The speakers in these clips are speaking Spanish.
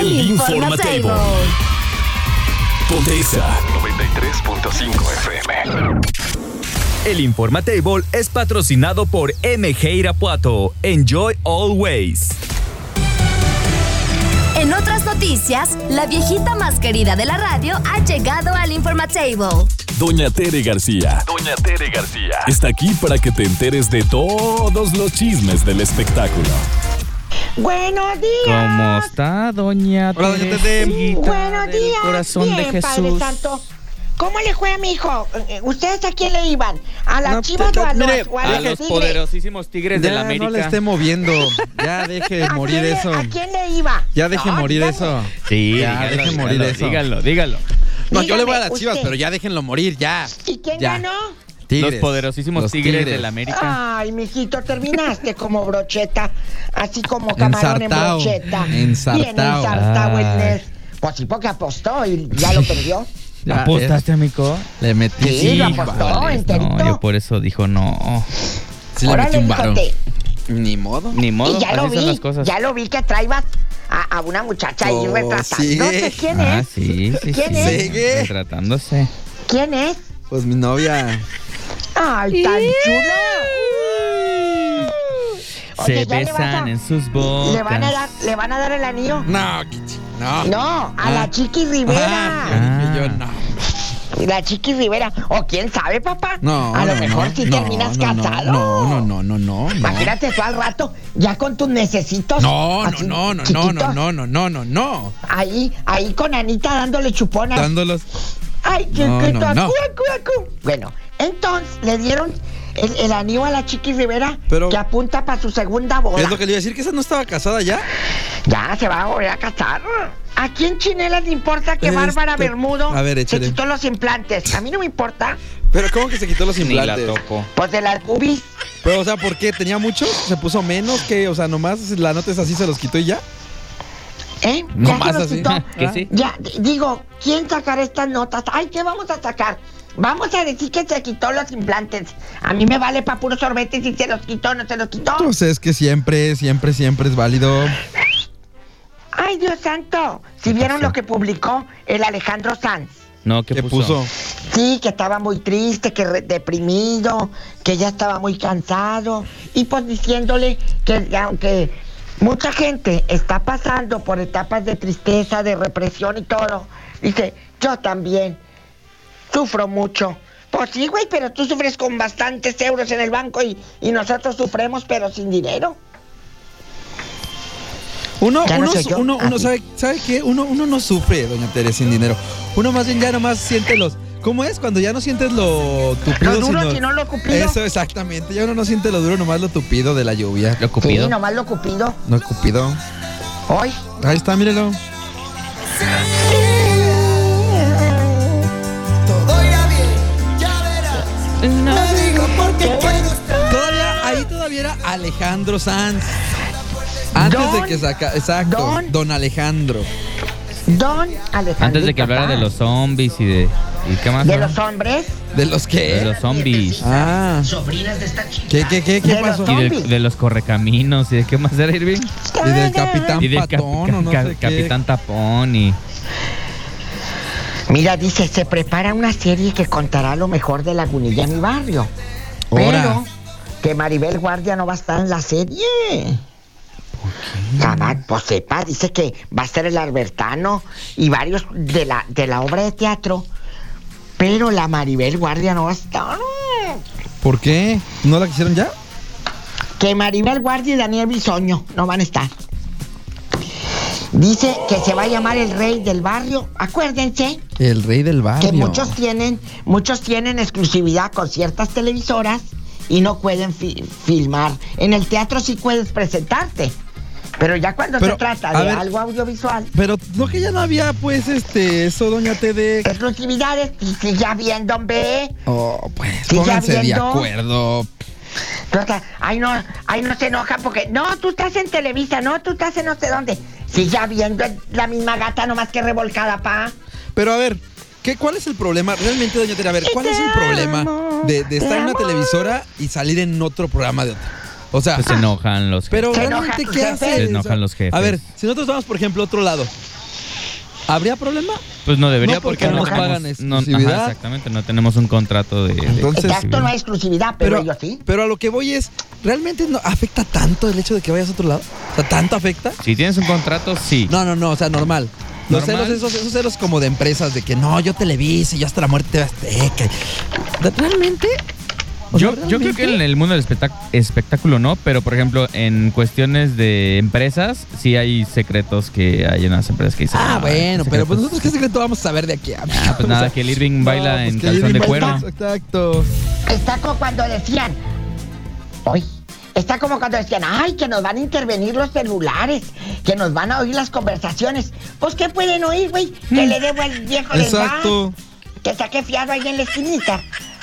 El Informatable. Pontexa 93.5 FM. El Informatable es patrocinado por MG Irapuato. Enjoy always. En otras noticias, la viejita más querida de la radio ha llegado al Informatable. Doña Tere García. Doña Tere García. Está aquí para que te enteres de todos los chismes del espectáculo. Buenos días. ¿Cómo está, doña Hola, doña Buenos del días. corazón Bien, de Padre Jesús? Santo. ¿Cómo le fue a mi hijo? Eh, ¿Ustedes a quién le iban? ¿A las No, chivas te- o a los, o a A los poderosísimos tigres de Ya la no América. le esté moviendo. Ya deje ¿A morir quién eso. ¿A quién le iba? Ya deje No, morir dígame. eso. Sí, Ya, dígalo, deje dígalo, morir eso. Dígalo, dígalo. No, yo le voy a las chivas, usted. pero ya déjenlo morir, ya. ¿Y quién Ya. ganó? Tigres. Los poderosísimos Los tigres, de la América. Ay, mijito, terminaste como brocheta, así como camarón Ensartao, en brocheta. ensartao. Bien ensartao el Ay. Ned. Pues sí, porque apostó y ya lo perdió. Ya, ¿Apostaste, amigo? Le metí Sí, lo cinco. apostó. Enterito. no, yo por eso dijo no. Sí le metí un hijote. Ni modo. Ni modo, Y ya lo así vi, las cosas. ya lo vi que traibas a, a una muchacha ahí Oh, retratando. sí. No sé quién ah, es. sí, sí, ¿Quién sí. es? Sigue. Retratándose. ¿Quién es? Pues mi novia. Ay, tan chula. Se Oye, ya le vas besan a- en sus bocas. ¿Le van a dar, le van a dar el anillo? No, Kichi, no. No, a Ah. la Chiqui Ah, Rivera. ya dije yo, Ah. no. La Chiqui Rivera. O quién sabe, papá. No, A lo no, mejor no, si no, terminas no, no, casado. No, no, no, no, no. no. Imagínate tú al rato, ya con tus necesitos. No, no, así, no, no, no, chiquitos, no, no, no, no, no, no. Ahí, ahí con Anita dándole chuponas. Dándolos. Ay, No, chiquito, no, no. cu. Bueno, entonces le dieron el, el anillo a la Chiqui Rivera Pero- que apunta para su segunda boda. Es lo que le iba a decir, que esa no estaba casada ya. Ya se va a volver a casar. ¿A quién chinelas le importa que Este, Bárbara Bermudo a ver, se échale. quitó los implantes? A mí no me importa. Pero ¿cómo que se quitó los Ni la implantes? topo. Pues de las boobies. Pero, o sea, ¿por qué? ¿Tenía muchos? ¿Se puso menos? que O sea, nomás la nota es así, se los quitó y ya. ¿Eh? No ya se más los así. quitó. ¿Que sí? Ya, d- digo, ¿quién sacará estas notas? Ay, ¿qué vamos a sacar? Vamos a decir que se quitó los implantes. A mí me vale para puro sorbete si se los quitó o no se los quitó. Pues es que siempre, siempre, siempre es válido. Ay, Dios santo. Si vieron lo que publicó el Alejandro Sanz. No, ¿qué, ¿Qué puso? puso? Sí, que estaba muy triste, que re- deprimido, que ya estaba muy cansado. Y pues diciéndole que aunque mucha gente está pasando por etapas de tristeza, de represión y todo, dice, yo también sufro mucho. Pues sí, güey, pero tú sufres con bastantes euros en el banco y, y nosotros sufremos pero sin dinero. Uno, no uno, uno, uno Ah, sabe, ¿sabe qué? Uno, uno no sufre, doña Tere, sin dinero. Uno más bien ya nomás siente los... ¿Cómo es? Cuando ya no sientes lo tupido, Lo duro, sino... sino lo cupido. Eso, exactamente. Ya uno no siente lo duro, nomás lo tupido de la lluvia. Lo cupido. Sí, nomás lo cupido. No, cupido. Hoy. Ahí está, mírelo. Todavía, ahí todavía era Alejandro Sanz. Antes Don- de que saca... Exacto, Don- don, Alejandro. Don Alejandro. Antes de que hablara de los zombies y de. ¿Y qué más? De no? los hombres. ¿De los De qué? los zombies. Ah. ¿Qué, qué, qué, qué De los pasó? Y zombies. de, de los correcaminos. ¿Y de qué más era Irving? Y del capitán Y del capi- patón o no ca- sé qué. capitán tapón y. Mira, dice, se prepara una serie que contará lo mejor de Lagunilla en mi barrio. Pero que Maribel Guardia no va a estar en la serie. Cabal, pues sepa, dice que va a ser el Albertano y varios de la, de la obra de teatro. Pero la Maribel Guardia no va a estar. ¿Por qué? ¿No la quisieron ya? Que Maribel Guardia y Daniel Bisoño no van a estar. Dice que se va a llamar el rey del barrio. Acuérdense El rey del barrio. que muchos tienen, muchos tienen exclusividad con ciertas televisoras y no pueden fi- filmar. En el teatro sí puedes presentarte, pero ya cuando Pero, se trata de ver. algo audiovisual, Pero no que ya no había, pues, este, eso, doña TD. exclusividades, y sigue habiendo, hombre. Oh, pues, Sí, ya pónganse de viendo. acuerdo. Ay, no, ay, no se enojan porque. No, tú estás en Televisa, no, tú estás en no sé dónde. Sí, ya viendo es la misma gata, nomás que revolcada, pa. Pero a ver, ¿qué, ¿cuál es el problema? Realmente, doña Tere, a ver, ¿cuál Te es el problema de, de estar en una televisora y salir en otro programa de otro? O sea, Pues se enojan los pero Se realmente, tus ¿qué jefes. haces? Se enojan los jefes. A ver, si nosotros vamos, por ejemplo, a otro lado, ¿habría problema? Pues no debería No, porque porque no no nos pagan no- exclusividad. ajá, exactamente, no tenemos un contrato de... de Entonces- Exacto, no hay exclusividad, pero, ellos sí. pero a lo que voy es, ¿realmente no afecta tanto el hecho de que vayas a otro lado? O sea, ¿tanto afecta? Si tienes un contrato, sí. No, no, no, o sea, normal. Los Normal. celos, esos, esos celos como de empresas, de que no, yo Televisa, yo hasta la muerte de Azteca. ¿Realmente? Sea, Yo, yo creo que en el mundo del espectac- espectáculo no, pero por ejemplo en cuestiones de empresas sí hay secretos que hay en las empresas que dicen. Ah, "No, bueno, pero pues secretos". nosotros qué secreto vamos a saber de aquí. Ah, pues nada, que el Irving baila en que calzón Irving de cuero. Exacto. Está como cuando decían. Hoy. Está como cuando decían, ay, que nos van a intervenir los celulares, que nos van a oír las conversaciones. Pues, ¿qué pueden oír, güey? Que le debo al viejo del Exacto. gas, que saqué fiado ahí en la esquinita.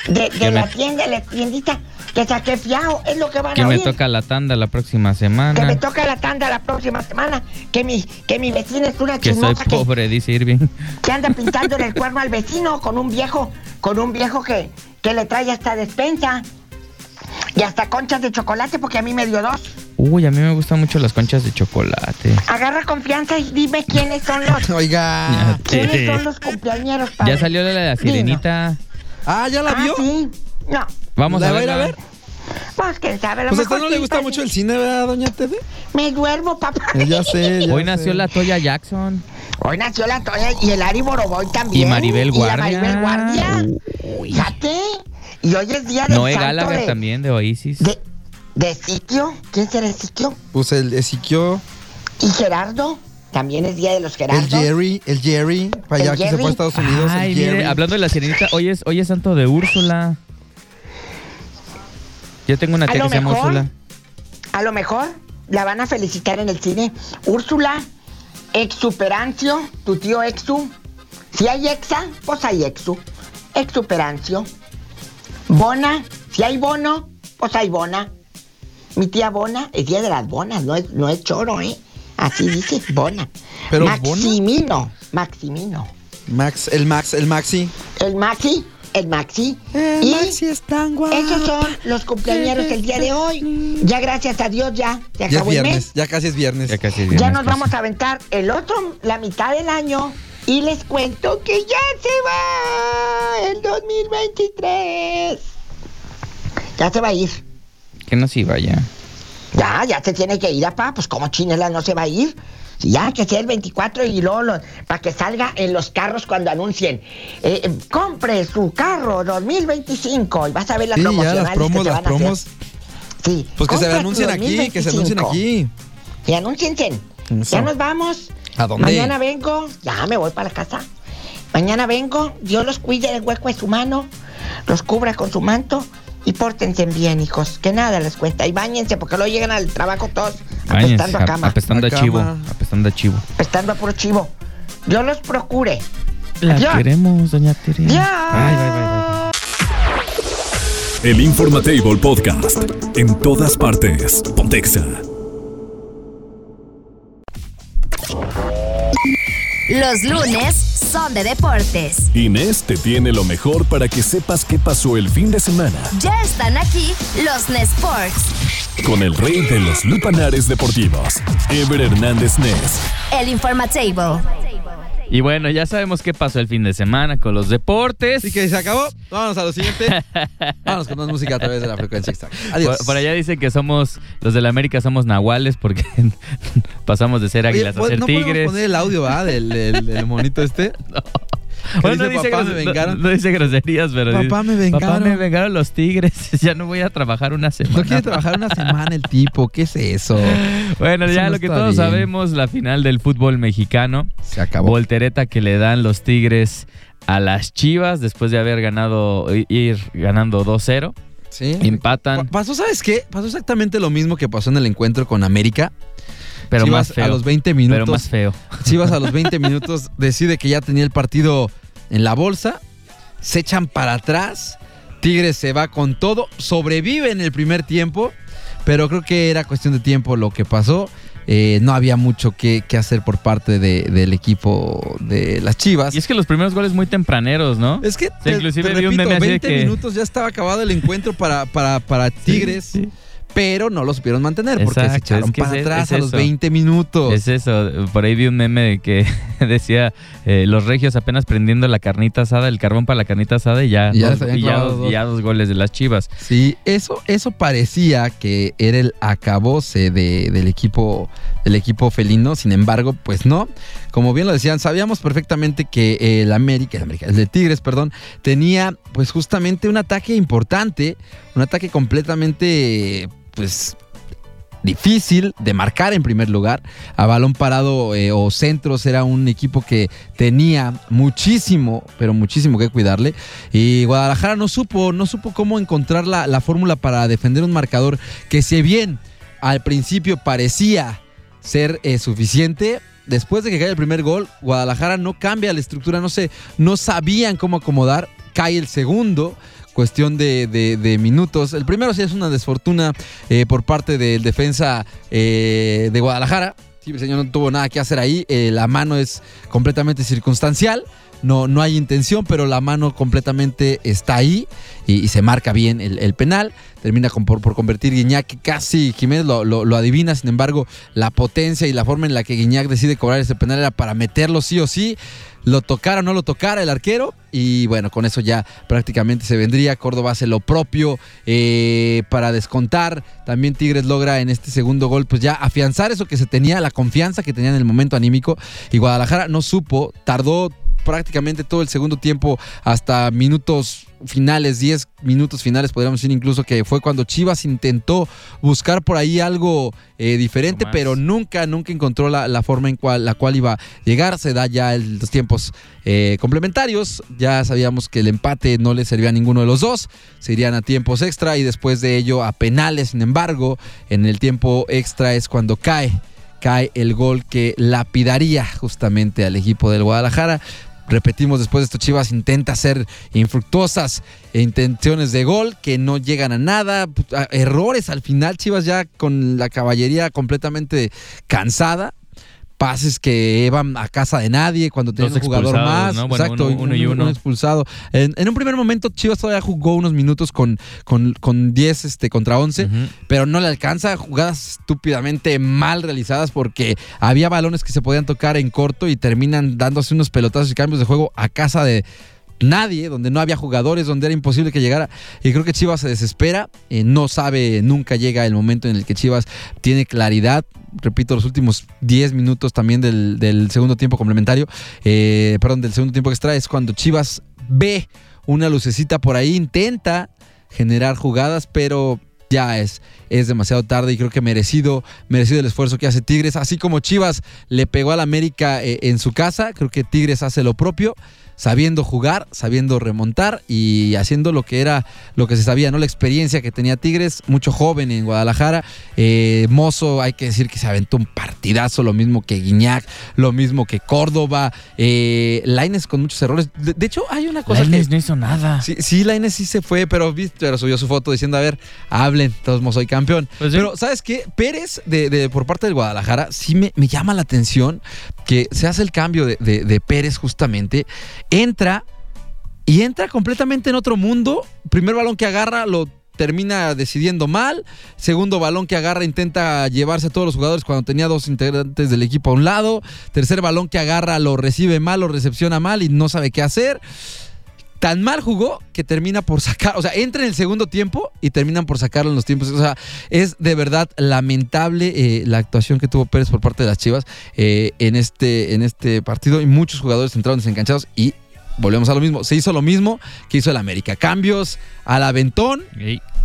De, de Que la me- tienda, la tiendita, que saqué fiado, es lo que van Que a me oír. toca la tanda la próxima Que semana. me toca la tanda la próxima semana. Que mi, que mi vecina es una Que soy chismosa que, pobre, dice Irving. que anda pintando en el cuerno al vecino con un viejo, con un viejo que, que le trae hasta despensa. Y hasta conchas de chocolate porque a mí me dio dos. Uy, a mí me gustan mucho las conchas de chocolate. Agarra confianza y dime quiénes son los. Oiga. ¿Quiénes son los cumpleañeros, padre? Ya salió la de la sirenita. Ah, ¿ya la Ah, vio? sí. No. Vamos ¿La a verla. a ver? Pues quién sabe. a lo Pues a usted mejor no le sí, gusta padre. mucho el cine, ¿verdad, doña Tede? Me duermo, papá. Eh, Ya sé, ya Hoy sé. nació la Toya Jackson. Hoy nació la Toya y el Ari Boroboy también. Y Maribel Y la Guardia. Maribel Guardia. Fíjate. Y hoy es día del Noé Gallagher de, también, de Oasis. De, de Siquio. ¿Quién será el Siquio? Pues el Ezequiel, Y Gerardo. También es día de los el Gerardos. Jerry, el Jerry, para allá El que se fue a. Estados Unidos. Ay, el Jerry. mire, hablando de la sirenita, hoy es, hoy es santo de Úrsula. Yo tengo una A tía lo que se llama mejor. Úrsula. A lo mejor la van a felicitar en el cine. Úrsula, Exuperancio, tu tío Exu. Si hay Exa, pues hay Exu. Exuperancio. Bona, si hay Bono, pues hay Bona. Mi tía Bona, es día de las bonas, no es, no es choro, ¿eh? Así dice, Bona. Pero Bona- Maximino, Maximino. Max, el Max, el Maxi. El Maxi, el Maxi. El y Maxi es tan guapo. esos son los cumpleaños del día de hoy. Ya gracias a Dios ya se Ya es acabó el mes. viernes, ya casi es viernes. Ya casi es Ya viernes, nos casi. vamos a aventar el otro, la mitad del año. Y les cuento que ya se va el 2023. Ya se va a ir. Que no sí vaya. Ya, ya se tiene que ir, apá. Pues como Chinela no se va a ir. Ya que sea el 24 y luego lo- para que salga en los carros cuando anuncien. eh, eh, compre su carro 2025 y vas a ver las Sí, ya promocionales las promos, que se las van a hacer. promos. Sí. Pues que se anuncien aquí, que se anuncien 2025. aquí. Y anúnciense. Eso. Ya nos vamos. ¿A dónde? Mañana vengo. Ya me voy para la casa. Mañana vengo. Dios los cuide del hueco de su mano. Los cubra con su manto. Y pórtense bien, hijos. Que nada les cuenta. Y bañense porque luego llegan al trabajo todos Váyanse, apestando a cama. apestando a A chivo. cama. Apestando a chivo. apestando a puro chivo. Dios los procure. La Adiós. queremos, doña Tere. Ya. Bye, bye, bye, bye. El Informatable Podcast. En todas partes. Pontexa. Los lunes son de deportes. Inés te tiene lo mejor para que sepas qué pasó el fin de semana Ya están aquí los Nesports, con el rey de los lupanares deportivos, Ever Hernández Nes. el Informatable. Y bueno, ya sabemos qué pasó el fin de semana con los deportes. Así que se acabó. Vámonos a lo siguiente. Vámonos con más música a través de la frecuencia. Adiós. Por, por allá dicen que somos, los de la América somos nahuales porque pasamos de ser Oye, águilas a pues, ser no tigres. poner el audio, ¿verdad? Del, del- del monito este. Bueno, no dice, "Papá, me vengaron". no dice groserías, pero dice, Papá, me vengaron. Papá, me vengaron los tigres. ya no voy a trabajar una semana. No quiere trabajar una semana el tipo. ¿Qué es eso? Bueno, Eso ya no lo que todos bien. sabemos, la final del fútbol mexicano. Se acabó. Voltereta que le dan los Tigres a las Chivas después de haber ganado, ir ganando 2-0. Sí. Empatan, Pa- Pasó, ¿sabes qué? Pasó exactamente lo mismo que pasó en el encuentro con América. Pero Chivas más feo. a los 20 pero minutos. más feo. Chivas a los 20 minutos decide que ya tenía el partido en la bolsa. Se echan para atrás. Tigres se va con todo. Sobrevive en el primer tiempo. Pero creo que era cuestión de tiempo lo que pasó. Eh, no había mucho que, que hacer por parte de- del equipo de las Chivas. Y es que los primeros goles muy tempraneros, ¿no? Es que, te, inclusive te un repito, meme así de 20 que- minutos ya estaba acabado el encuentro para, para, para Tigres, Sí, pero no lo supieron mantener porque se Exacto, echaron es que para es- atrás es a los eso. 20 minutos. Es eso, por ahí vi un meme que decía eh, los regios apenas prendiendo la carnita asada, el carbón para la carnita asada y ya, Y ya dos, les habían y ya clavado dos- dos. y ya dos goles de las chivas. Sí, eso, eso parecía que era el acabose de- del equipo, del equipo felino. Sin embargo, pues no. Como bien lo decían, sabíamos perfectamente que el América, el América, el de Tigres, perdón, tenía pues justamente un ataque importante, un ataque completamente, pues difícil de marcar en primer lugar. A balón parado eh, o centros era un equipo que tenía muchísimo, pero muchísimo que cuidarle. Y Guadalajara no supo, no supo cómo encontrar la, la fórmula para defender un marcador que si bien al principio parecía ser eh, suficiente. Después de que cae el primer gol, Guadalajara no cambia la estructura, no sé, no sabían cómo acomodar. Cae el segundo, cuestión de, minutos. El primero sí es una desfortuna eh, por parte del defensa eh, de Guadalajara. Sí, el señor no tuvo nada que hacer ahí. La mano es completamente circunstancial. No, no hay intención, pero la mano completamente está ahí y, se marca bien el, penal. Termina con- por, por convertir Guiñac, casi Jiménez lo, lo- lo adivina. Sin embargo, la potencia y la forma en la que Guiñac decide cobrar ese penal era para meterlo sí o sí. Lo tocara o no lo tocara el arquero. Y bueno, con eso ya prácticamente se vendría. Córdoba hace lo propio eh, para descontar. También Tigres logra en este segundo gol, pues ya afianzar eso que se tenía, la confianza que tenía en el momento anímico. Y Guadalajara no supo, tardó prácticamente todo el segundo tiempo hasta minutos finales, 10 minutos finales, podríamos decir incluso que fue cuando Chivas intentó buscar por ahí algo eh, diferente, pero nunca, nunca encontró la, la forma en cual, la cual iba a llegar. Se da ya el- los tiempos eh, complementarios. Ya sabíamos que el empate no le servía a ninguno de los dos. Se irían a tiempos extra y después de ello a penales. Sin embargo, en el tiempo extra es cuando cae cae el gol que lapidaría justamente al equipo del Guadalajara. Repetimos, después de esto Chivas intenta hacer infructuosas intenciones de gol que no llegan a nada. Errores al final, Chivas ya con la caballería completamente cansada. Pases que van a casa de nadie cuando Dos un jugador más. ¿no? Bueno, Exacto, uno- uno y uno. expulsado. En, en un primer momento Chivas todavía jugó unos minutos con, con, con 10 este, contra 11 Ujú. pero no le alcanza. Jugadas estúpidamente mal realizadas porque había balones que se podían tocar en corto y terminan dándose unos pelotazos y cambios de juego a casa de nadie, donde no había jugadores, donde era imposible que llegara. Y creo que Chivas se desespera, eh, no sabe, nunca llega el momento en el que Chivas tiene claridad. Repito, los últimos 10 minutos también del, segundo tiempo complementario, eh, perdón, del segundo tiempo extra, es cuando Chivas ve una lucecita por ahí, intenta generar jugadas, pero ya es, es demasiado tarde y creo que merecido, merecido el esfuerzo que hace Tigres. Así como Chivas le pegó al América eh, en su casa, creo que Tigres hace lo propio, sabiendo jugar, sabiendo remontar y haciendo lo que era, lo que se sabía, ¿no? La experiencia que tenía Tigres, mucho joven en Guadalajara. Eh, Mozo, hay que decir que se aventó un partidazo, lo mismo que Guiñac, lo mismo que Córdoba. Eh, Laines con muchos errores. De, de hecho, hay una cosa que. Lainez no hizo nada. Sí, sí, Lainez sí se fue, pero, viste, pero subió su foto diciendo, a ver, hablen, todos soy campeón. Pues sí. Pero, ¿sabes qué? Pérez, de, de- por parte del Guadalajara, sí me, me llama la atención que se hace el cambio de, de- de Pérez justamente, entra y entra completamente en otro mundo. Primer balón que agarra lo termina decidiendo mal. Segundo balón que agarra intenta llevarse a todos los jugadores cuando tenía dos integrantes del equipo a un lado. Tercer balón que agarra lo recibe mal, lo recepciona mal y no sabe qué hacer. Tan mal jugó que termina por sacar, o sea, entra en el segundo tiempo y terminan por sacarlo en los tiempos. O sea, es de verdad lamentable eh, la actuación que tuvo Pérez por parte de las Chivas eh, en, este, en este partido y muchos jugadores entraron desenganchados y volvemos a lo mismo. Se hizo lo mismo que hizo el América. Cambios al aventón,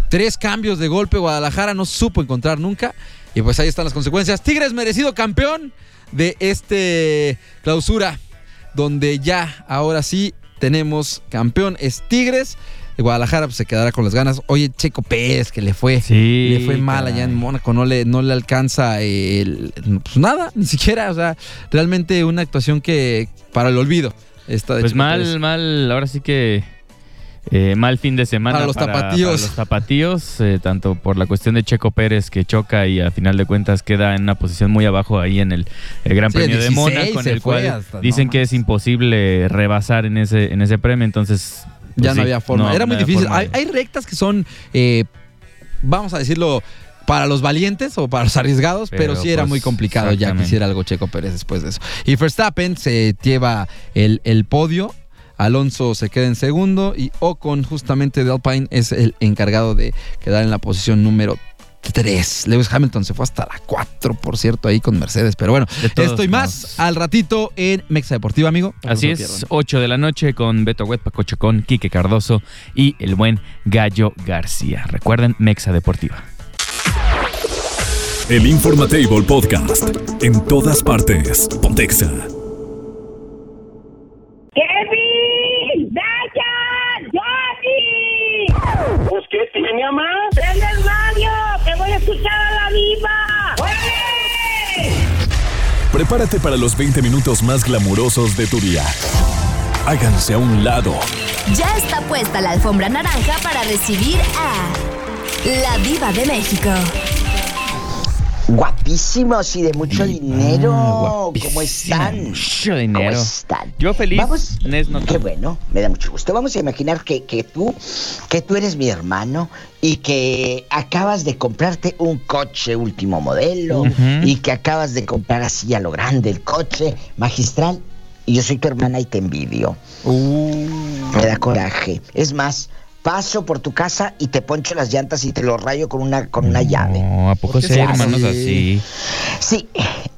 tres cambios de golpe. Guadalajara no supo encontrar nunca. Y pues ahí están las consecuencias. Tigres merecido campeón de este clausura, donde ya ahora sí tenemos campeón. Es Tigres. Guadalajara pues, se quedará con las ganas. Oye, Checo Pérez, que le fue. Sí, le fue mal allá en. Mónaco, no le, no le alcanza el- pues nada, ni siquiera, o sea, realmente una actuación que para el olvido. Esta de Pues Checo mal, Pérez. mal, ahora sí que eh, mal fin de semana Para los tapatíos. para los tapatíos, eh, tanto por la cuestión de Checo Pérez que choca y a final de cuentas queda en una posición muy abajo ahí en el, el Gran Sí, Premio de 16 Mónaco, se el cual hasta- dicen no que es imposible rebasar en ese, en ese premio, entonces... pues ya sí, no había forma. no- Era muy no difícil. Hay, rectas que son, eh, vamos a decirlo, para los valientes o para los arriesgados, pero, Pero, sí era pues, muy complicado ya que hiciera algo Checo Pérez después de eso. Y Verstappen se lleva el, el podio. Alonso se queda en segundo y Ocon, justamente de Alpine, es el encargado de quedar en la posición número 3. Lewis Hamilton se fue hasta la 4, por cierto, ahí con Mercedes. Pero bueno, esto y más modos. al ratito en Mexa Deportiva, amigo. Así es, pierdan. 8 de la noche con Beto Huet, Paco Chacón, Quique Cardoso y el buen Gallo García. Recuerden, Mexa Deportiva. El Informatable Podcast. En todas partes. Pontexa. ¡Kevin! ¡Dayan! ¡Johnny! Pues, ¿qué tiene, mamá? ¡Prende el radio! ¡Que voy a escuchar a la diva! ¡Órale! Prepárate para los 20 minutos más glamurosos de tu día. Háganse a un lado. Ya está puesta la alfombra naranja para recibir a la diva de México. Guapísimos y de mucho dinero. ¿Cómo están? mucho dinero. ¿Cómo están? Yo feliz, Vamos, Nes no qué bueno, me da mucho gusto. Vamos a imaginar que, que tú, que tú eres mi hermano y que acabas de comprarte un coche último modelo y que acabas de comprar así a lo grande el coche magistral y yo soy tu hermana y te envidio. Me da coraje. Es más, paso por tu casa y te poncho las llantas y te lo rayo con una, con una llave. No, ¿a poco ¿Por qué sí, se hermanos, así? Sí,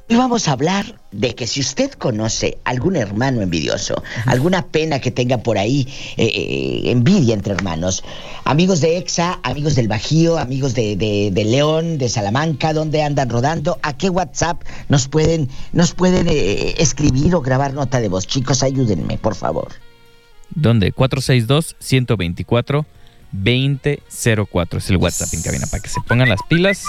y vamos a hablar de que si usted conoce algún hermano envidioso, alguna pena que tenga por ahí, eh, eh, envidia entre hermanos, amigos de EXA, amigos del Bajío, amigos de, de- de León, de Salamanca, ¿dónde andan rodando? ¿A qué WhatsApp nos pueden, nos pueden eh, escribir o grabar nota de voz? Chicos, ayúdenme, por favor. ¿Dónde? 462-124-2004 es el WhatsApp en cabina para que se pongan las pilas.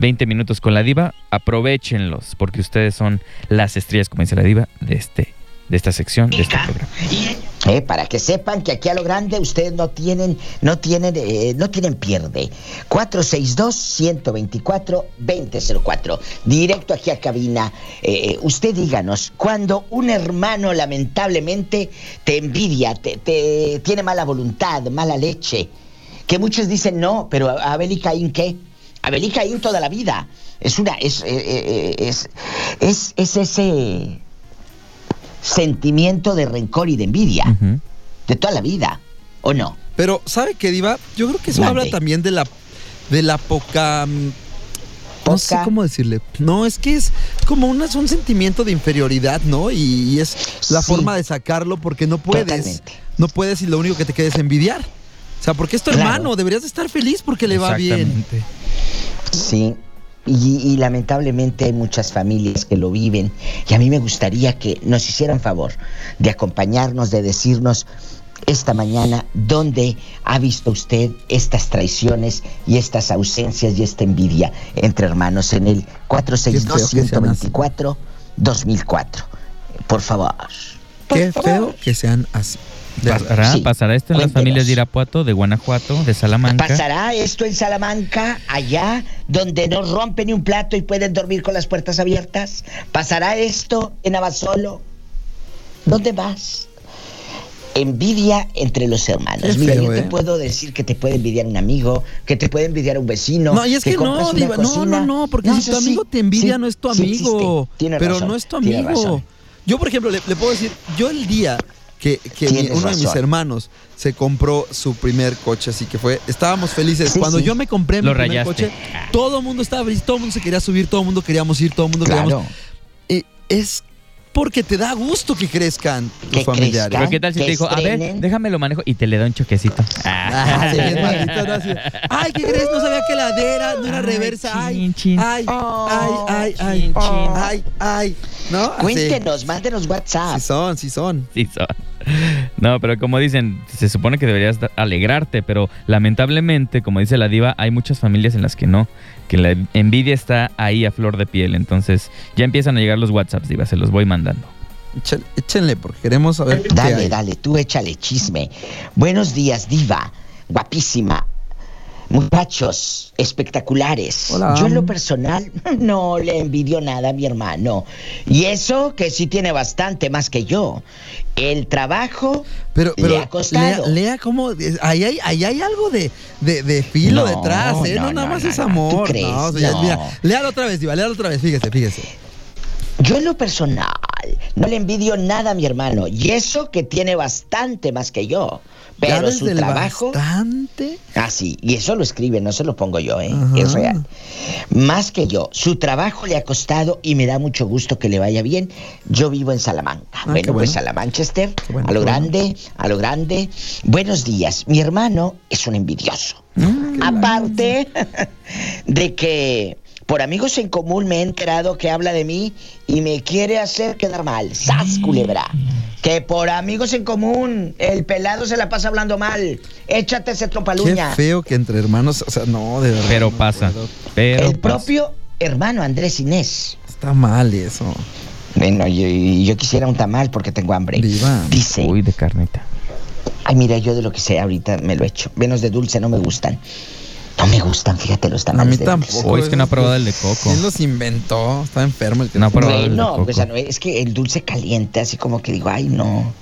20 minutos con la diva, aprovechenlos porque ustedes son las estrellas, como dice la diva, de este de esta sección, de este programa. Eh, para que sepan que aquí a lo grande ustedes no tienen, no tienen, eh, no tienen pierde. 462-124-2004. Directo aquí a cabina. Eh, usted díganos, cuando un hermano lamentablemente te envidia, te, te- tiene mala voluntad, mala leche, que muchos dicen no, pero Abel y Caín, ¿qué? Abel y Caín toda la vida. Es una, es, eh, eh, es, es, es ese sentimiento de rencor y de envidia de toda la vida, ¿o no? Pero, ¿sabe qué, Diva? Yo creo que eso habla también de la, de la poca. mm, No sé cómo decirle. No, es que es como una, es un sentimiento de inferioridad, ¿no? Y, y es la Sí. forma de sacarlo porque no puedes. Totalmente. No puedes y lo único que te queda es envidiar. O sea, porque es tu Claro. hermano, deberías de estar feliz porque le va bien. Sí. Y, y lamentablemente hay muchas familias que lo viven y a mí me gustaría que nos hicieran favor de acompañarnos, de decirnos esta mañana dónde ha visto usted estas traiciones y estas ausencias y esta envidia entre hermanos en el 462-124-2004. Por favor. Qué feo que sean así. ¿Pasará, Sí. pasará esto en las Cuéntenos. familias de Irapuato, de Guanajuato, de Salamanca? ¿Pasará esto en Salamanca, allá, donde no rompen ni un plato y pueden dormir con las puertas abiertas? ¿Pasará esto en Abasolo? ¿Dónde más? Envidia entre los hermanos. Qué Mira, feo, yo te ¿eh? puedo decir que te puede envidiar un amigo, que te puede envidiar un vecino. No, y es que, no, Diva, no, no, no, porque si tu amigo sí, te envidia sí, no es tu sí amigo. Tiene pero razón, no es tu tiene amigo. razón. Yo, por ejemplo, le, le puedo decir, yo el día que, mi- uno de mis hermanos se compró su primer coche, así que fue, estábamos felices. Sí, Cuando sí. yo me compré mi Lo primer rayaste. coche, todo el mundo estaba feliz, todo el mundo se quería subir, todo el mundo queríamos ir, todo el mundo Claro. queríamos... Eh, es porque te da gusto que crezcan tus Que familiares. crezcan. Pero ¿qué tal si te dijo, a ver, déjame lo manejo y te le da un choquecito? Ah, sí, bien maldito, ¿no? Así, Ay, ¿qué crees? No sabía que ladera, no era Ay, reversa. Ay, chin, chin. ay, ay, ay, ay, Chin, chin. ay, ay, ¿no? Cuéntenos, mándenos WhatsApp. Sí son, sí son. Sí son. No, pero como dicen, se supone que deberías alegrarte, pero lamentablemente, como dice la diva, hay muchas familias en las que no, que la envidia está ahí a flor de piel. Entonces ya empiezan a llegar los WhatsApps, diva, se los voy mandando. Échale- Échenle, porque queremos saber qué Dale, hay. dale, tú échale chisme. Buenos días, diva. Guapísima. Muchachos, espectaculares. Hola. Yo en lo personal no le envidio nada a mi hermano. Y eso que sí tiene bastante más que yo. El trabajo Pero, pero, le ha costado. Lea, lea cómo. Ahí hay, ahí hay algo de, de, de filo No, detrás, ¿eh? No, no, nada no, más es amor. ¿Tú crees? No, o sea. Mira, léalo otra vez, Diva, léalo otra vez, fíjese, fíjese. Yo en lo personal no le envidio nada a mi hermano. Y eso que tiene bastante más que yo. Pero su trabajo... Bastante. Ah, sí, y eso lo escribe, no se lo pongo yo, ¿eh? Ajá. Es real. Más que yo, su trabajo le ha costado y me da mucho gusto que le vaya bien. Yo vivo en Salamanca. Ah, bueno, pues a la Manchester, bueno, a lo bueno. grande, a lo grande. Buenos días. Mi hermano es un envidioso. Mm, Aparte de que por amigos en común me he enterado que habla de mí y me quiere hacer quedar mal. ¡Sas, culebra! Que por amigos en común el pelado se la pasa hablando mal. Échate ese Qué tropaluña. feo que entre hermanos, o sea, no, de verdad. Pero no pasa. Pero el pasa. propio hermano Andrés Inés. Está mal eso. Bueno, yo, yo quisiera un tamal porque tengo hambre. Diva. Dice, Uy, de carnita. ay mira, yo de lo que sé ahorita me lo echo. Menos de dulce no me gustan. No me gustan, fíjate los A tamales. mí de tampoco. Es que no ha probado el de coco. ¿Quién los inventó? Está enfermo el que No ha probado el de Bueno, coco. pues, no, es que el dulce caliente, así como que digo, ay no.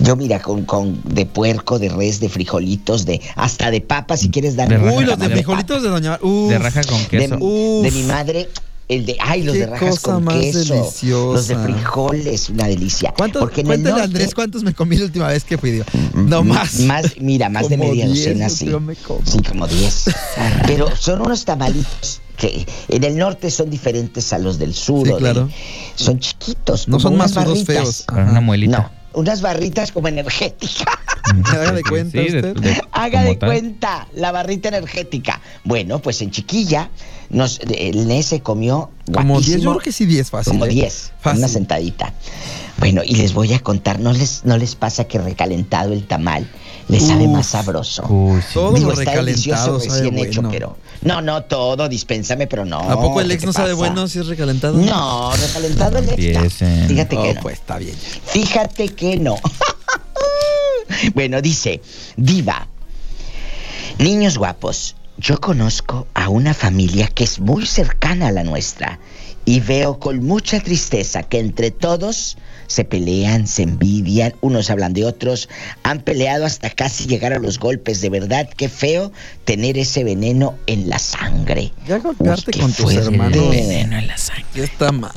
Yo mira, con, con de puerco, de res, de frijolitos, de hasta de papas, si quieres dar. Uy, los de frijolitos de Doña Uf. De raja con de, queso. Uf. de mi madre, el de, ay, los Qué de rajas cosa con más queso. deliciosa. Los de frijoles, una delicia. ¿Cuántos, Porque en el cuéntale, norte, Andrés, cuántos me comí la última vez que fui? Digo, No m- más. Más, mira, más de media 10 docena, sí. creo me como. Sí, como 10. Pero son unos tamalitos que en el norte son diferentes a los del sur. Sí, de- claro. son chiquitos. No como son unas masudos barritas. feos. Ajá. una muelita. No, unas barritas como energética. Haga de cuenta Sí, de- usted. de- Haga como de tal. cuenta, la barrita energética. Bueno, pues en chiquilla, nos, el Nes se comió Como 10, yo creo que sí 10 fácil. como ¿eh? 10, Fácil. una sentadita. Bueno, y les voy a contar, ¿no les, no les pasa que recalentado el tamal le sabe más sabroso? Uy, sí. Todo Digo, lo está recalentado delicioso sabe recién hecho, bueno. pero... No, no, todo, dispénsame, pero no. ¿A poco el ¿qué ex no sabe bueno si es recalentado? No, recalentado el ex no. Fíjate que Oh, no. pues está bien. Fíjate que no. bueno, dice, diva, niños guapos, yo conozco a una familia que es muy cercana a la nuestra y veo con mucha tristeza que entre todos se pelean, se envidian, unos hablan de otros, han peleado hasta casi llegar a los golpes. De verdad, qué feo tener ese veneno en la sangre. Ya golpearte Uy, con tus fuerte. hermanos. Veneno en la sangre. Ya está mal.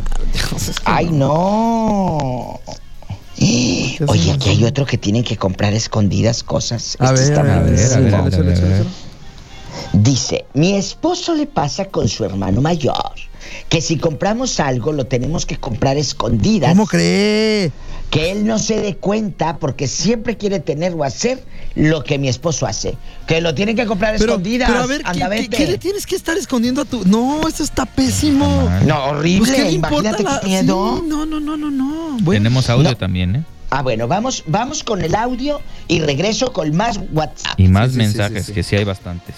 Es que Ay, no. Oye, aquí hay otro que tienen que comprar escondidas cosas. A Este ver, está a ver, a ver, Dice, mi esposo le pasa con su hermano mayor, que si compramos algo lo tenemos que comprar escondidas, ¿Cómo cree? que él no se dé cuenta porque siempre quiere tener o hacer lo que mi esposo hace, que lo tienen que comprar Pero, escondidas. pero a ver, ¿qué, anda, qué, le tienes que estar escondiendo a tu.? No, eso está pésimo. No, horrible, Pues, ¿qué imagínate la- qué miedo. Sí, no, no, no, no, no. Bueno, Tenemos audio no. también, ¿eh? Ah, bueno, vamos, vamos con el audio y regreso con más WhatsApp. Y más Sí, sí, sí, mensajes, sí, sí. que sí hay bastantes.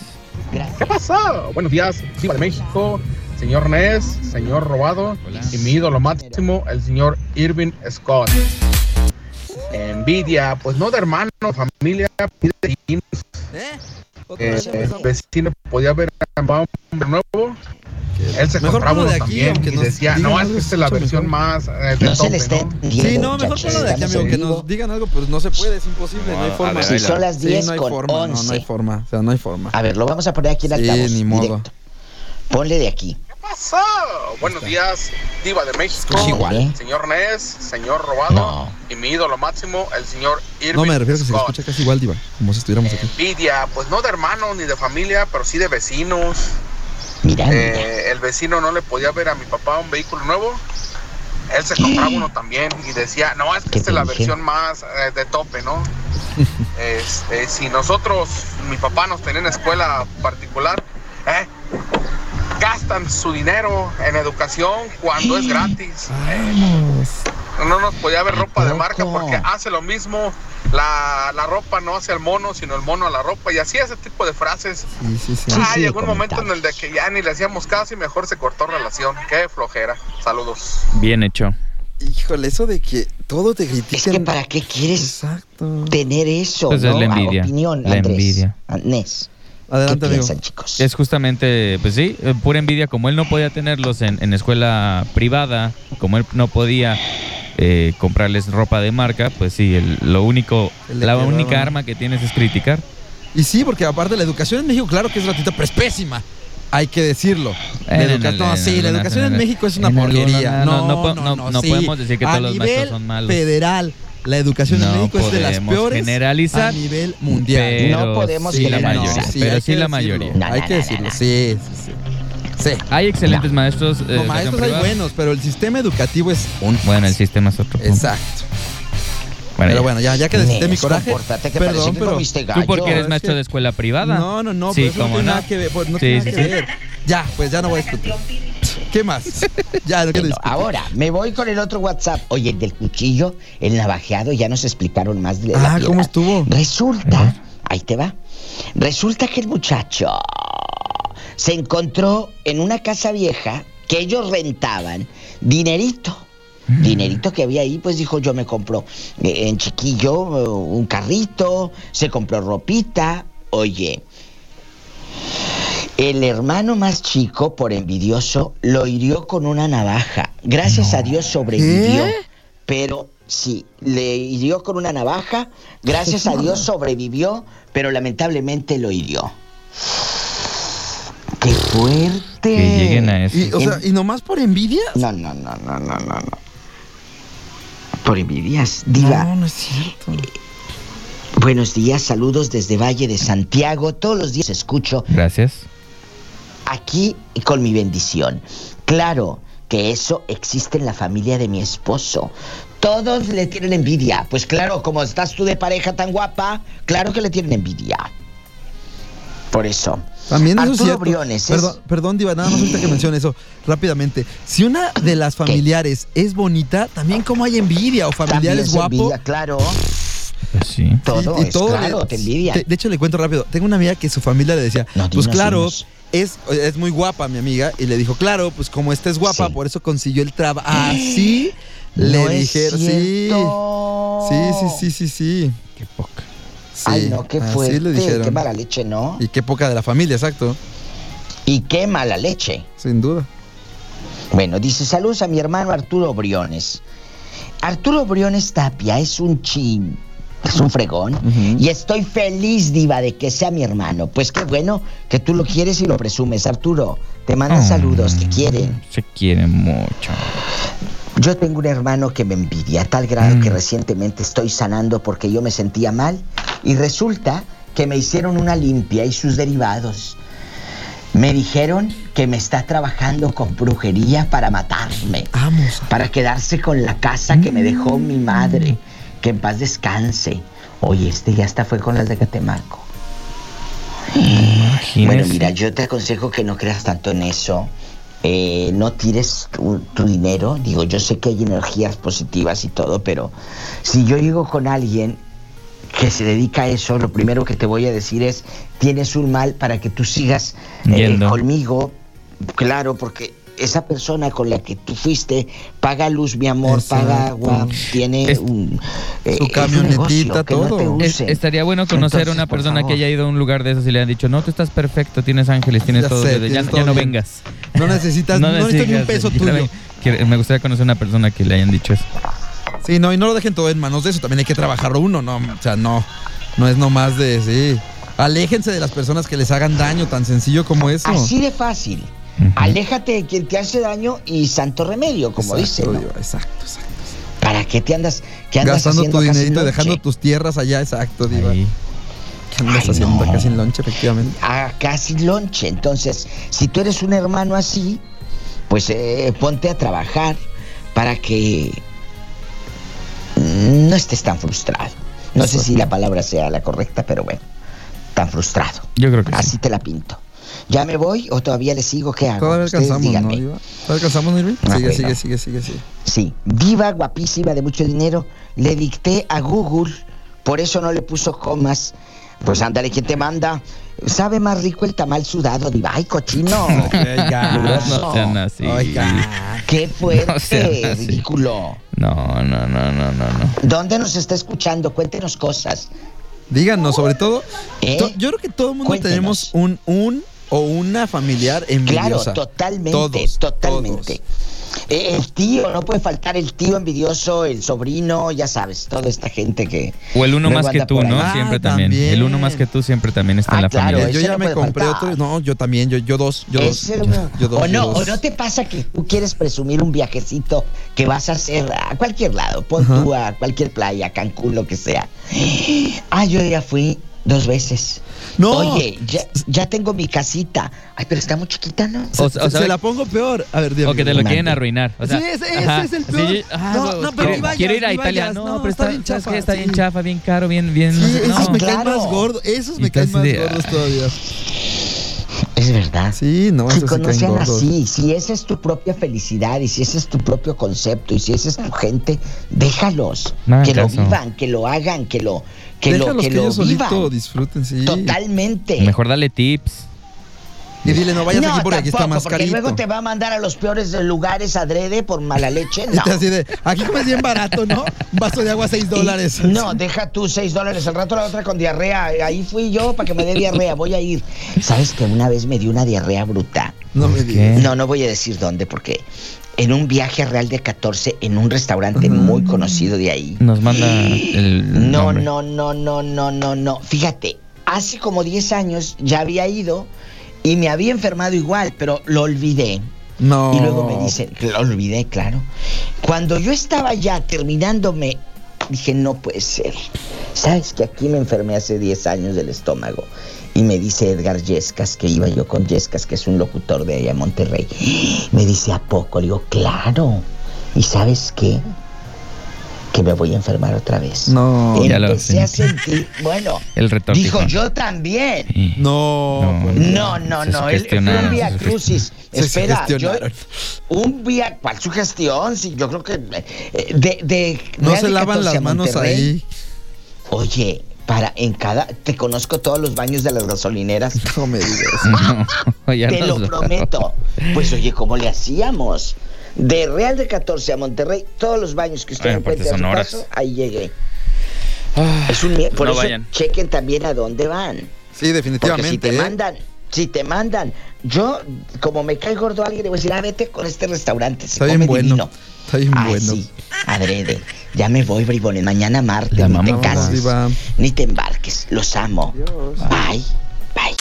¿Qué pasa? Buenos días, Viva de México, señor Ness, señor Robado Hola. y mi ídolo máximo, el señor Irving Scott. Envidia, pues no de hermano, familia. ¿Eh? Eh, el vecino podía ver a un hombre nuevo, él se Mejor compraba uno de aquí, también aunque y nos decía, digan no, es algo, que esta es la versión mejor. más eh, de No tope, esté ¿no? Sí, no, mejor ponlo de aquí, amigo, que nos digan algo, pero no se puede, es imposible, no, hay forma. ver, Si son las Sí, 10 no hay con forma, no, no 11. hay forma, o sea, no hay forma. A ver, lo vamos a poner aquí en Sí, altavoz. ni modo. directo. Ponle de aquí. ¿Qué pasa? Buenos días, Diva de México, igual. señor Ness, señor Robado No. y mi ídolo máximo, el señor Irving No, me refiero a que se escucha casi igual, Diva, como si estuviéramos aquí. Envidia, pues no de hermanos ni de familia, pero sí de vecinos. Mira, mira. Eh, el vecino no le podía ver a mi papá un vehículo nuevo él se compraba uno también y decía, no, es que ¿Qué esta es la versión más eh, de tope, ¿no? Este, si nosotros, mi papá nos tenía en escuela particular, ¿eh? Gastan su dinero en educación cuando es gratis. ¿eh? No nos podía ver ¿A ropa de marca porque hace lo mismo. La, la ropa no hace al mono, sino el mono a la ropa. Y así ese tipo de frases. Sí, sí, sí. Ah, sí, llegó un momento en el de que ya ni le hacíamos caso y mejor se cortó relación. Qué flojera. Saludos. Bien hecho. Híjole, eso de que todo te Es critiquen. que para qué quieres Exacto. tener eso, Pues es ¿no? la A envidia, opinión, la Andrés. envidia. Andrés, ¿qué Adelante, amigo. chicos? Es justamente, pues sí, eh, pura envidia. Como él no podía tenerlos en, en escuela privada, como él no podía eh, comprarles ropa de marca, pues sí, el- lo único, la única arma que tienes es criticar. Y sí, porque aparte la educación en México, claro que es gratuita, pero es pésima. Hay que decirlo. La educa- no, sí, la educación en México es una porquería. no, No, no no, no- no sí. podemos decir que todos los maestros son malos. federal, la educación en No México es de las podemos peores generalizar, a nivel mundial. pero No podemos sí la generalizar. mayoría, sí, pero sí la mayoría. No, hay no, que no, decirlo, no. sí, sí, sí. Sí. Hay excelentes maestros. eh, maestros hay buenos, pero el sistema educativo es un... Bueno, el sistema es otro. punto. Exacto. Bueno, pero ya. bueno, ya, ya que desquité mi coraje. que Perdón, que pero... Tú porque eres es maestro que- de escuela privada. No, no, no, Sí, pero eso no cómo tiene no. nada que ver. pues, no Sí, tiene sí, nada que ver. Ya, pues ya no voy a discutir. ¿Qué más? ya, no Bueno, ahora, me voy con el otro WhatsApp. Oye, el del cuchillo, el navajeado, ya nos explicaron más de la Ah, piedra. ¿cómo estuvo? Resulta, ahí te va. Resulta que el muchacho se encontró en una casa vieja que ellos rentaban dinerito. Dinerito que había ahí, pues dijo, yo me compro eh, en chiquillo un carrito, se compró ropita. Oye, el hermano más chico, por envidioso, lo hirió con una navaja. Gracias a Dios sobrevivió. Pero sí, le hirió con una navaja. Gracias a Dios sobrevivió, pero lamentablemente lo hirió. ¡Qué fuerte! Que lleguen a eso. Y, o sea, ¿y nomás por envidia? No, no, no, no, no, no, no. Por envidias, diva. No, no es cierto. Buenos días, saludos desde Valle de Santiago. Todos los días escucho Gracias. Aquí con mi bendición. Claro que eso existe en la familia de mi esposo. Todos le tienen envidia. Pues claro, como estás tú de pareja tan guapa, claro que le tienen envidia. Por eso. También eso es Arturo. Briones es- Perdón, perdón, Diva, nada más que mencione eso rápidamente. Si una de las familiares es bonita, también como hay envidia o familiares es guapo. envidia, claro. Pues sí. Todo y- y es todo claro, le- te envidia. De, de hecho, le cuento rápido. Tengo una amiga que su familia le decía, No, pues dinos, claro, dinos. es, es muy guapa mi amiga. Y le dijo, claro, pues como esta es guapa, Sí. por eso consiguió el trabajo. Así le dijeron, sí. Sí, sí, sí, sí, sí. Qué poca. Sí, Ay, no, qué así fuerte. le dijeron. Qué mala leche, ¿no? Y qué poca de la familia, exacto. Y qué mala leche. Sin duda. Bueno, dice saludos a mi hermano Arturo Briones. Arturo Briones Tapia es un chin, es un fregón. Y estoy feliz, Diva, de que sea mi hermano. Pues qué bueno que tú lo quieres y lo presumes, Arturo. Te manda Oh. saludos, te quieren. Se quieren mucho. Yo tengo un hermano que me envidia a tal grado Mm. que recientemente estoy sanando porque yo me sentía mal y resulta que me hicieron una limpia y sus derivados. Me dijeron que me está trabajando con brujería para matarme, Vamos. para quedarse con la casa que me dejó mi madre, que en paz descanse. Oye, este ya hasta fue con las de Catemaco. Imagínese. Bueno, mira, yo te aconsejo que no creas tanto en eso. Eh, no tires tu, tu dinero. Digo, yo sé que hay energías positivas y todo, pero si yo llego con alguien que se dedica a eso, lo primero que te voy a decir es, tienes un mal para que tú sigas eh, conmigo. Claro, porque esa persona con la que tú fuiste paga luz, mi amor, paga agua, tiene Es- un... eh, Su camionetita, que no te todo. Es- estaría bueno conocer a una persona que haya ido a un lugar de esos y le han dicho, no, tú estás perfecto, tienes ángeles, tienes Ya todo, sé, ya, tienes ya todo no bien. vengas. No necesitas, no, necesitas ni un peso tuyo. Quiero- Me gustaría conocer a una persona que le hayan dicho eso. Sí, no, y no lo dejen todo en manos de eso. También hay que trabajar uno, ¿no? O sea, no. No es nomás de, sí. Aléjense de las personas que les hagan daño, tan sencillo como eso. Así de fácil. Aléjate de quien te hace daño y santo remedio, como dice. Exacto, exacto, exacto. ¿Para qué te andas, qué andas Gastando haciendo tu dinerito dejando tus tierras allá, exacto, Diva. Ahí. ¿Qué andas Ay, haciendo no. acá sin lonche, efectivamente? Acá sin lonche. Entonces, si tú eres un hermano así, pues eh, ponte a trabajar para que no estés tan frustrado. No sé si la palabra sea la correcta, pero bueno, tan frustrado. Yo creo que Así sí. te la pinto. ¿Ya me voy o todavía le sigo? ¿Qué hago? Todavía alcanzamos, ¿no? Diva? ¿Todavía alcanzamos, Nirving? Ah, Sigue, bueno. sigue, sigue, sigue, sigue. Sí, diva guapísima de mucho dinero, le dicté a Google, por eso no le puso comas. Pues ándale, ¿quién te manda? Sabe más rico el tamal sudado, diva. ¡Ay, cochino! Oiga. No sean así. Oiga. ¡Qué fuerte! No ridículo. No, no, no, no, no, no. ¿Dónde nos está escuchando? Cuéntenos cosas. Díganos, sobre todo, ¿Eh? to- yo creo que todo el mundo Cuéntenos. tenemos un, un o una familiar Claro, envidiosa. totalmente, Todos, totalmente. todos. Eh, el tío, no puede faltar el tío envidioso, el sobrino, ya sabes, toda esta gente que... O el uno más que tú. ¿no? Ah, siempre también. también. El uno más que tú siempre también está en Ah, la claro, familia. yo ya no me compré faltar. otro. No, yo también, yo, yo dos, yo dos. Yo, dos, o yo no, dos. o no te pasa que tú quieres presumir un viajecito que vas a hacer a cualquier lado, pon tú a cualquier playa, Cancún, lo que sea. Ah, yo ya fui dos veces. No. Oye, ya, ya tengo mi casita. Ay, pero está muy chiquita, ¿no? O- o se- sea- se la pongo peor. A ver, dígame. O que te lo quieren arruinar. O sea, Sí, ese- es el Sí, peor. ah, No, no, pero quiero- vayas, Quiero ir a Italia. vayas. No, No, pero está está, bien ¿sabes chafa? Está sí. bien chafa, bien caro, bien, bien. Sí, no sé- esos me caen claro. más gordos. Esos me caen más de- gordos todavía. Es verdad. Sí, no, caen sean gordos. así. Si esa es tu propia felicidad y si ese es tu propio concepto y si esa es tu gente, déjalos. Que lo vivan, que lo hagan, que lo, que lo, Déjalos que que lo vivan. disfruten, sí. Totalmente. Mejor dale tips. Y dile, no vayas no, aquí porque aquí está más porque carito. luego te va a mandar a los peores lugares adrede por mala leche. Y No. te así de, aquí comes bien barato, ¿no? Un vaso de agua, 6 Y- dólares. No, deja tú 6 dólares. Al rato la otra con diarrea. Ahí fui yo para que me dé diarrea. Voy a ir. ¿Sabes que una vez me dio una diarrea bruta? No me digas. No, no voy a decir dónde porque en un viaje Real de 14 en un restaurante muy conocido de ahí. Nos manda el. No, nombre. no, no, no, no, no, no. Fíjate, hace como 10 años ya había ido y me había enfermado igual, pero lo olvidé. No. Y luego me dicen, lo olvidé, claro. Cuando yo estaba ya terminándome, dije, no puede ser. ¿Sabes que aquí me enfermé hace 10 años del estómago? Y me dice Edgar Yescas, que iba yo con Yescas, que es un locutor de allá en Monterrey. Me dice, ¿a poco? Le digo, claro. ¿Y sabes qué? Que me voy a enfermar otra vez. No. Ya lo Empecé a sentí. sentir, bueno, El dijo, yo también. Sí. No. No. No, no. Él fue un vía crucis. Se Espera, yo. Un vía. ¿Cuál sugestión? Sí, yo creo que. eh, De. de No se lavan 14 a las manos Monterrey. ahí. Oye, para en cada. Te conozco todos los baños de las gasolineras. No me digas. No, ya Te lo prometo. Pues oye, ¿cómo le hacíamos? De Real de 14 a Monterrey, todos los baños que usted encuentre paso, ahí llegué. Es un Por no eso vayan. chequen también a dónde van. Sí, Porque definitivamente. si te ¿eh? mandan, si te mandan, yo, como me cae gordo alguien, le voy a decir, ah, vete con este restaurante, se Está come bien bueno. divino. Está bien Ay, bueno. sí, adrede. Ya me voy, bribones. Mañana martes, ni te cases, ni te embarques. Los amo. Bye, bye.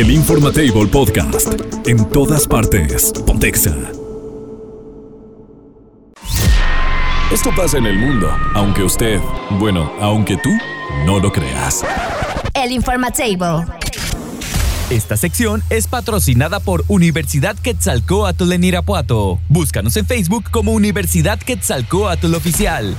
El Informatable Podcast. En todas partes. Pontexa. Esto pasa en el mundo, aunque usted, bueno, aunque tú no lo creas. El Informatable. Esta sección es patrocinada por Universidad Quetzalcóatl en Irapuato. Búscanos en Facebook como Universidad Quetzalcóatl Oficial.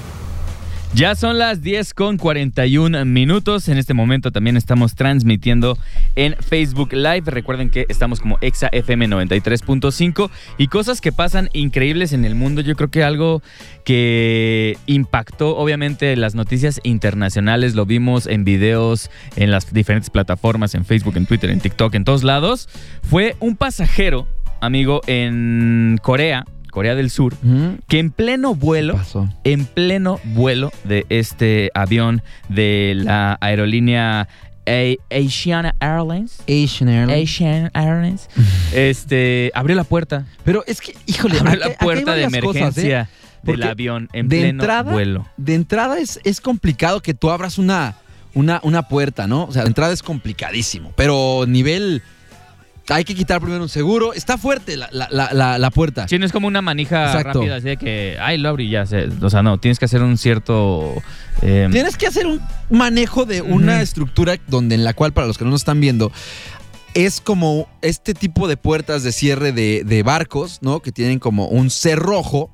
Ya son las 10 con 41 minutos. En este momento también estamos transmitiendo en Facebook Live. Recuerden que estamos como Exa FM 93.5 y cosas que pasan increíbles en el mundo. Yo creo que algo que impactó obviamente las noticias internacionales, lo vimos en videos en las diferentes plataformas, en Facebook, en Twitter, en TikTok, en todos lados, fue un pasajero, amigo, en Corea, Corea del Sur, que en pleno vuelo Pasó. en pleno vuelo de este avión de la aerolínea A- Asiana Airlines. Asian Airlines. Asian Airlines. Este abrió la puerta. Pero es que, híjole, Abrió la puerta de cosas, ¿eh? emergencia del avión en de pleno entrada- vuelo. De entrada es, es complicado que tú abras una, una, una puerta, ¿no? O sea, de entrada es complicadísimo. Pero nivel. Hay que quitar primero un seguro. Está fuerte la, la, la, la- puerta. Sí, no es como una manija Exacto. rápida, así de que, ay, lo abrí ya. Se, o sea, no, tienes que hacer un cierto. eh, Tienes que hacer un manejo de una estructura donde en la cual, para los que no nos están viendo, es como este tipo de puertas de cierre de, de barcos, ¿no? Que tienen como un cerrojo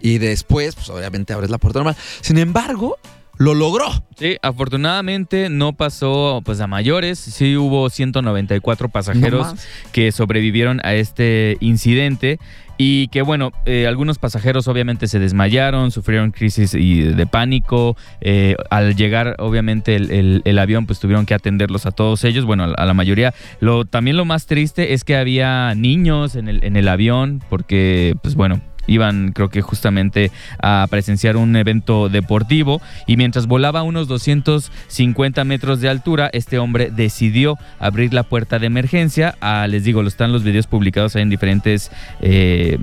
y después, pues obviamente abres la puerta normal. Sin embargo, lo logró. Sí, afortunadamente no pasó pues a mayores. Sí hubo 194 pasajeros No que sobrevivieron a este incidente y que bueno, eh, algunos pasajeros obviamente se desmayaron, sufrieron crisis y de pánico. eh, al llegar obviamente el, el- el avión pues tuvieron que atenderlos a todos ellos, bueno a, la- a la mayoría. Lo, también lo más triste es que había niños en el, en el avión porque pues bueno. Iban, creo que justamente a presenciar un evento deportivo y mientras volaba a unos 250 metros de altura, este hombre decidió abrir la puerta de emergencia. Ah, les digo, están los videos publicados ahí en diferentes eh,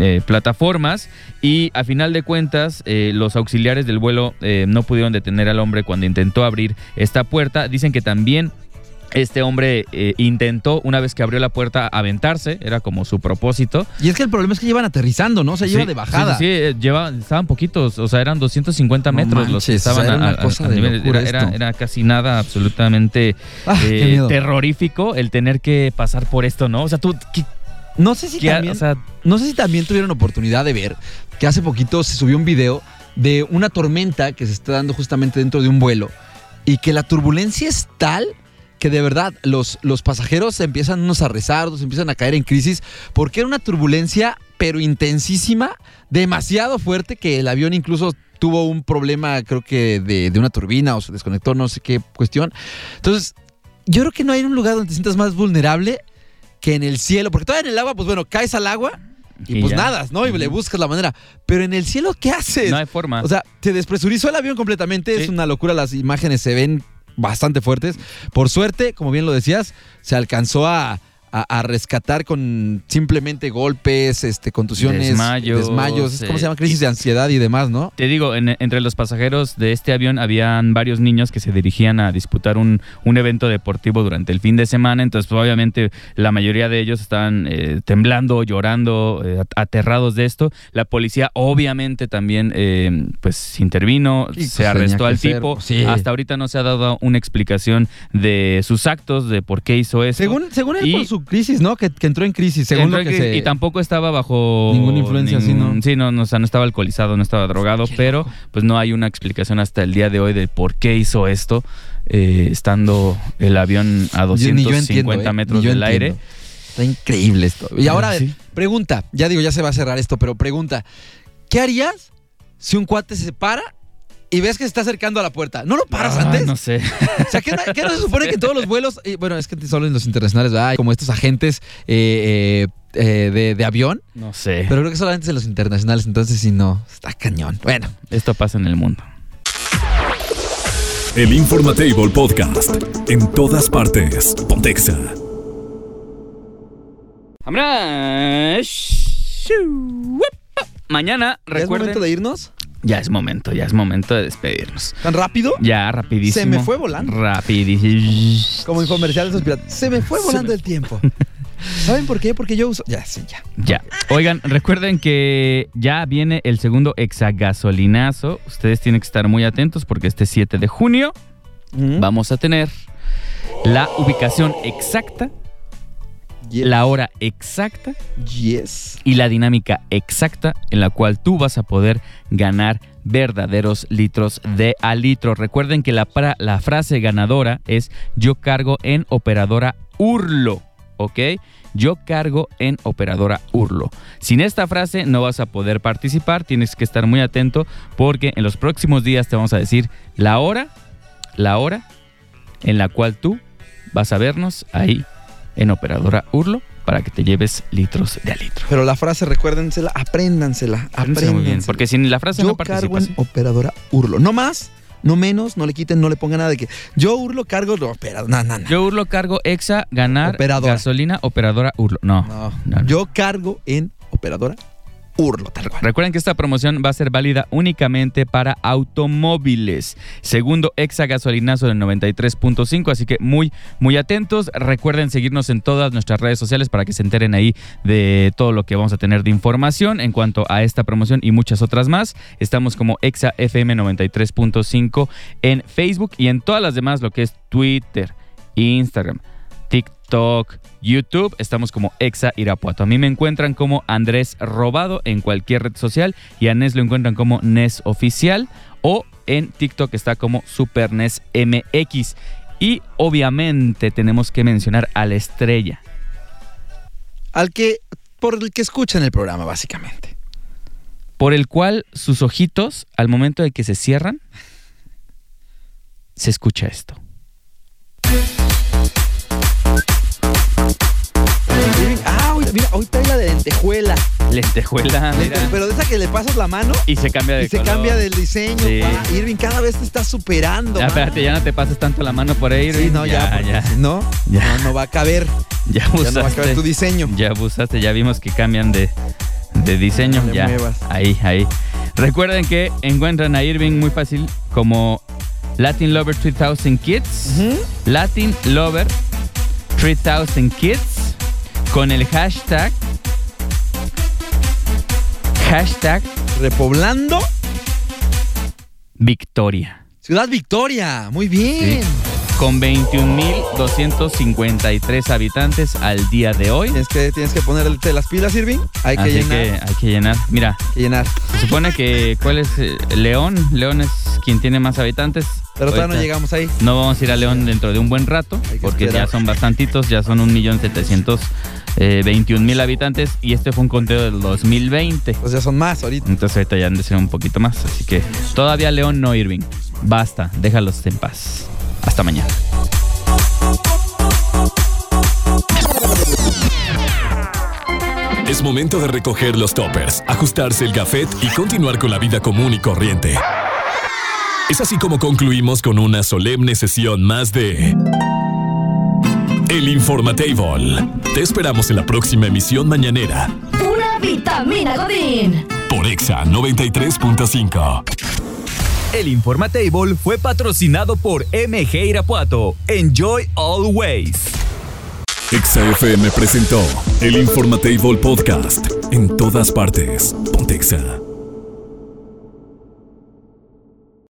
eh, plataformas y a final de cuentas eh, los auxiliares del vuelo eh, no pudieron detener al hombre cuando intentó abrir esta puerta. Dicen que también este hombre eh, intentó, una vez que abrió la puerta, aventarse, era como su propósito. Y es que el problema es que llevan aterrizando, ¿no? O sea, lleva Sí, de bajada. Sí, sí, sí, eh, lleva- estaban poquitos, o sea, eran 250 No metros los que o estaban sea, era a- una a- cosa a de nivel- era, era- esto. era casi nada absolutamente Ah, eh, terrorífico el tener que pasar por esto, ¿no? O sea, tú, ¿qué- No sé si qué- también, o sea, no sé si también tuvieron oportunidad de ver que hace poquito se subió un video de una tormenta que se está dando justamente dentro de un vuelo y que la turbulencia es tal que de verdad los, los pasajeros se empiezan unos a rezar, otros empiezan a caer en crisis porque era una turbulencia pero intensísima, demasiado fuerte que el avión incluso tuvo un problema creo que de, de una turbina o se desconectó, no sé qué cuestión. Entonces, yo creo que no hay un lugar donde te sientas más vulnerable que en el cielo, porque todavía en el agua, pues bueno, caes al agua y, Y pues ya. nadas, ¿no? Y le buscas la manera. Pero en el cielo, ¿qué haces? no hay forma. O sea, se despresurizó el avión completamente, Sí. es una locura, las imágenes se ven bastante fuertes. Por suerte, como bien lo decías, se alcanzó a, a- a rescatar con simplemente golpes, este, contusiones, Desmayos, desmayos, eh, se llama crisis de ansiedad y demás, ¿no? Te digo, en- entre los pasajeros de este avión habían varios niños que se dirigían a disputar un, un evento deportivo durante el fin de semana, entonces pues, obviamente la mayoría de ellos estaban eh, temblando, llorando, eh, at- aterrados de esto. La policía obviamente también eh, pues intervino, Sí, pues, se arrestó al ser, tipo. sí. Hasta ahorita no se ha dado una explicación de sus actos, de por qué hizo eso. Según, según él, Y- por su crisis, ¿no? Que, que entró en crisis, según Entró lo que se... Y tampoco estaba bajo... Ninguna influencia, sí, ¿no? Sí, no, no, o sea, no estaba alcoholizado, no estaba drogado, pero pues no hay una explicación hasta el día de hoy de por qué hizo esto, eh, estando el avión a Yo- ni yo 250 entiendo, ¿eh? metros del entiendo. aire. Está increíble esto. Y ahora, sí. pregunta, ya digo, ya se va a cerrar esto, pero pregunta, ¿qué harías si un cuate se para y ves que se está acercando a la puerta? ¿No lo paras Ah, antes? No sé. O sea, ¿qué, no- qué no se supone que en todos los vuelos, y bueno, es que solo en los internacionales, ¿verdad? Hay como estos agentes eh, eh, eh, de, de avión, No sé. pero creo que solamente es en los internacionales, entonces si no, está cañón. Bueno, Esto pasa en el mundo. El Informatable Podcast. En todas partes. Pontexa. Mañana, ¿ya es recuerden... momento de irnos? Ya es momento, ya es momento de despedirnos. ¿Tan rápido? Ya, rapidísimo. Se me fue volando. Rapidísimo. Como infomercial de esos piratas. Se me fue volando el tiempo. ¿Saben por qué? Porque yo uso... Ya, sí, ya. Ya. Oigan, recuerden que ya viene el segundo exagasolinazo. Ustedes tienen que estar muy atentos porque este 7 de junio vamos a tener la ubicación exacta, Yes. la hora exacta Yes. y la dinámica exacta en la cual tú vas a poder ganar verdaderos litros de a litro. Recuerden que la, la frase ganadora es yo cargo en operadora Urlo, ¿ok? Yo cargo en operadora Urlo. Sin esta frase no vas a poder participar, tienes que estar muy atento porque en los próximos días te vamos a decir la hora, la hora en la cual tú vas a vernos ahí en operadora Urlo para que te lleves litros de a litro. Pero la frase, recuérdensela, apréndansela. Apréndensela muy bien, Apréndansela. porque sin la frase yo no cargo participas. en operadora Urlo. No más, no menos, no le quiten, no le pongan nada de que yo Urlo cargo, no, espera, no, no, no. Yo Urlo cargo Exa, ganar, Operadora. gasolina, operadora Urlo. No. No. no, no. Yo cargo en operadora Urlo. Recuerden que esta promoción va a ser válida únicamente para automóviles. Segundo Exa gasolinazo del 93.5, así que muy, muy atentos. Recuerden seguirnos en todas nuestras redes sociales para que se enteren ahí de todo lo que vamos a tener de información en cuanto a esta promoción y muchas otras más. Estamos como Exa FM 93.5 en Facebook y en todas las demás, lo que es Twitter, Instagram. TikTok, YouTube. Estamos como Exa Irapuato. A mí me encuentran como Andrés Robado en cualquier red social y a Nes lo encuentran como Nes Oficial o en TikTok está como Super Nes MX. Y obviamente tenemos que mencionar a la estrella. Al que, por el que escuchan el programa, básicamente. Por el cual sus ojitos, al momento de que se cierran, se escucha esto. Mira, hoy trae la de lentejuela. Lentejuela, mira. Pero de esa que le pasas la mano Y se cambia de y se cambia del diseño. Sí. Irving, cada vez te estás superando. Ya, espérate, ya no te pases tanto la mano por ahí. Sí, Irving. no, ya. ya. si no, Ya. no, no va a caber. Ya Ya no va a abusaste. caber tu diseño. Ya abusaste, ya vimos que cambian de, de diseño. No ya. muevas. Ahí, ahí. Recuerden que encuentran a Irving muy fácil como Latin Lover 3000 Kids. Latin Lover 3000 Kids con el hashtag hashtag Repoblando Victoria Ciudad Victoria. Muy bien. con 21.253 habitantes al día de hoy. Tienes que, tienes que ponerte las pilas, Irving. Hay que Así llenar. que hay que llenar. Mira, que llenar. se supone que ¿cuál es eh, León? León es quien tiene más habitantes. Pero todavía no llegamos ahí. No vamos a ir a León dentro de un buen rato, porque esperar. ya son bastantitos, ya son 1.721.000 habitantes y este fue un conteo del 2020. Pues ya son más ahorita. Entonces ahorita ya han de ser un poquito más. Así que todavía León no, Irving. Basta, déjalos en paz. Hasta mañana. Es momento de recoger los toppers, ajustarse el gafet y continuar con la vida común y corriente. Es así como concluimos con una solemne sesión más de El Informatable. Te esperamos en la próxima emisión mañanera Pura vitamina Godín. por Exa 93.5. El Informatable fue patrocinado por MG Irapuato. Enjoy always. Exa FM presentó El Informatable Podcast. En todas partes. Pontexa.